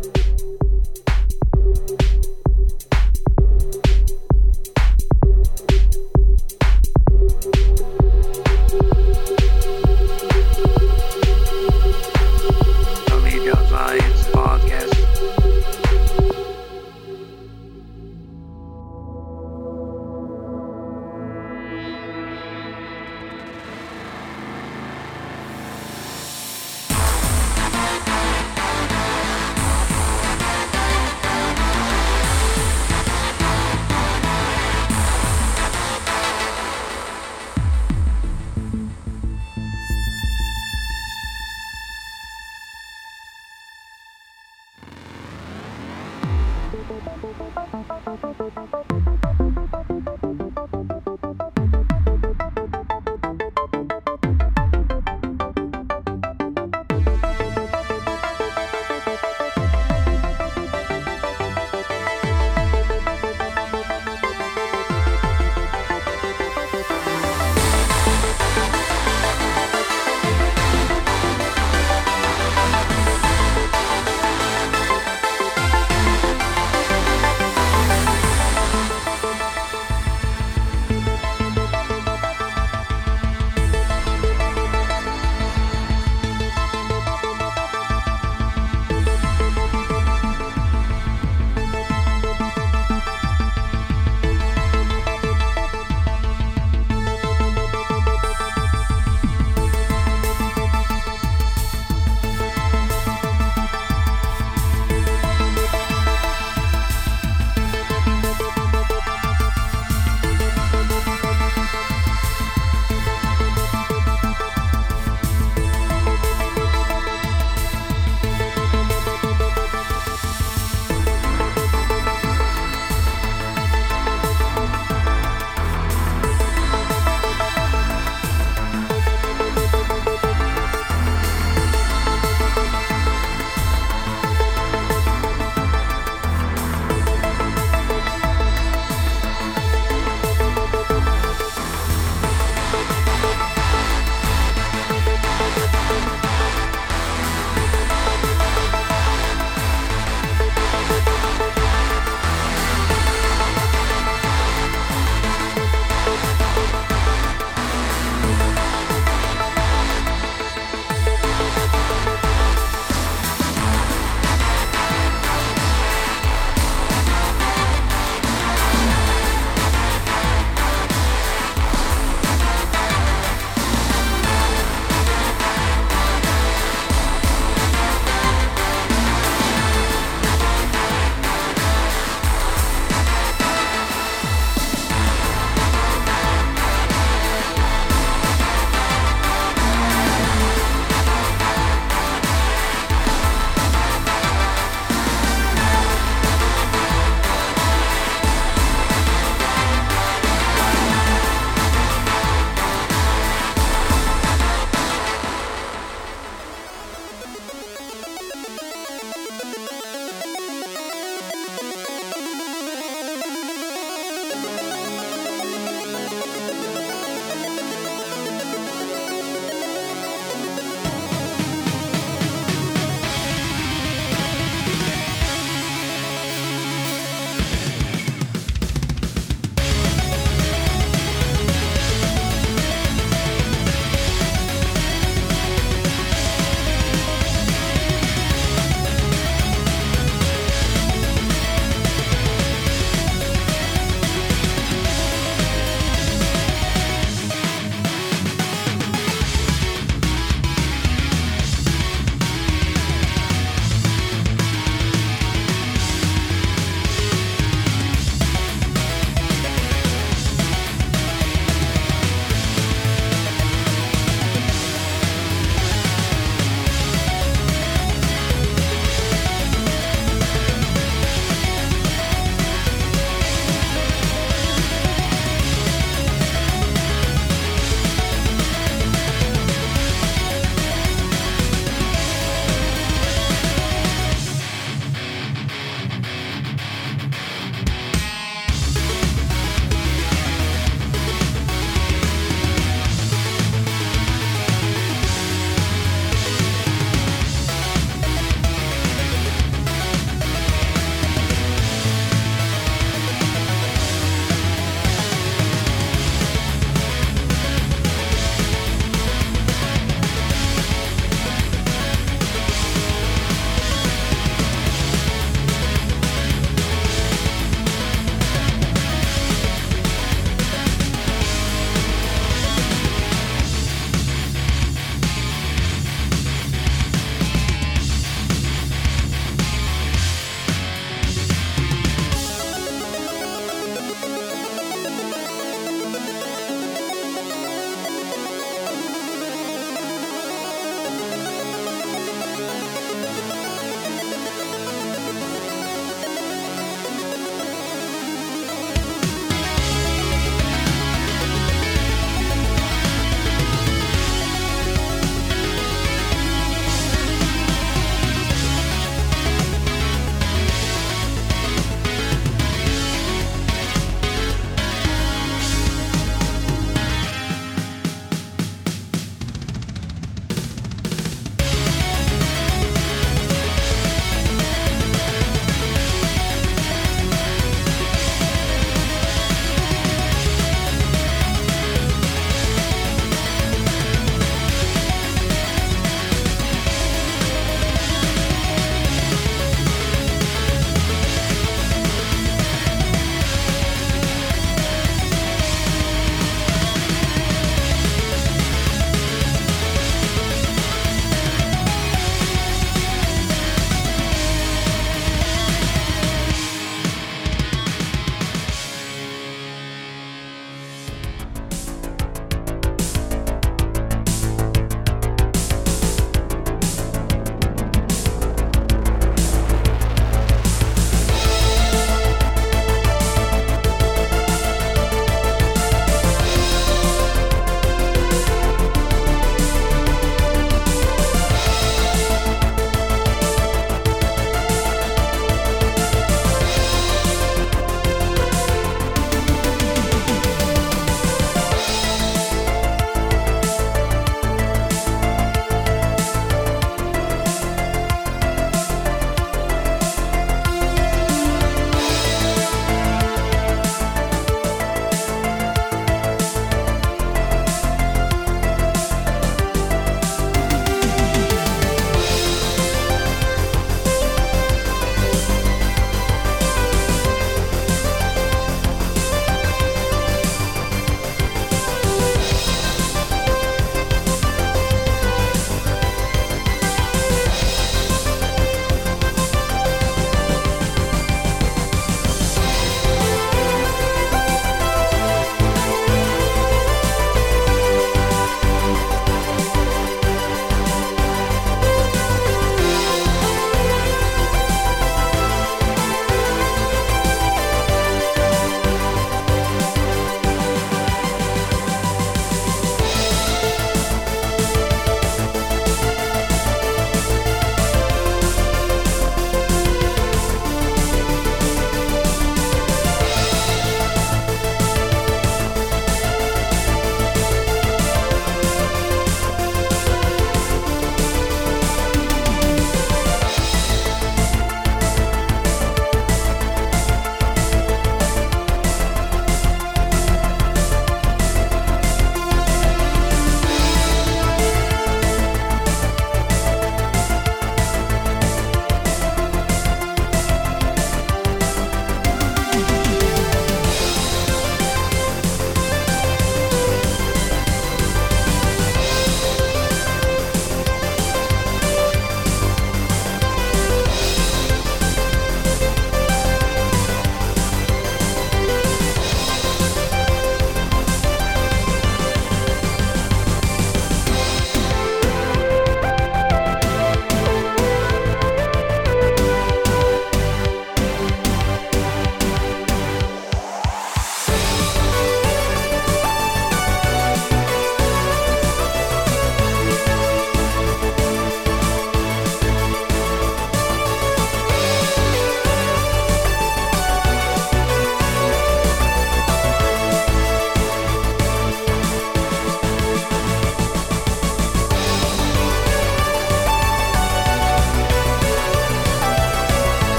Amiga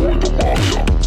karhukalja, hoitomalja.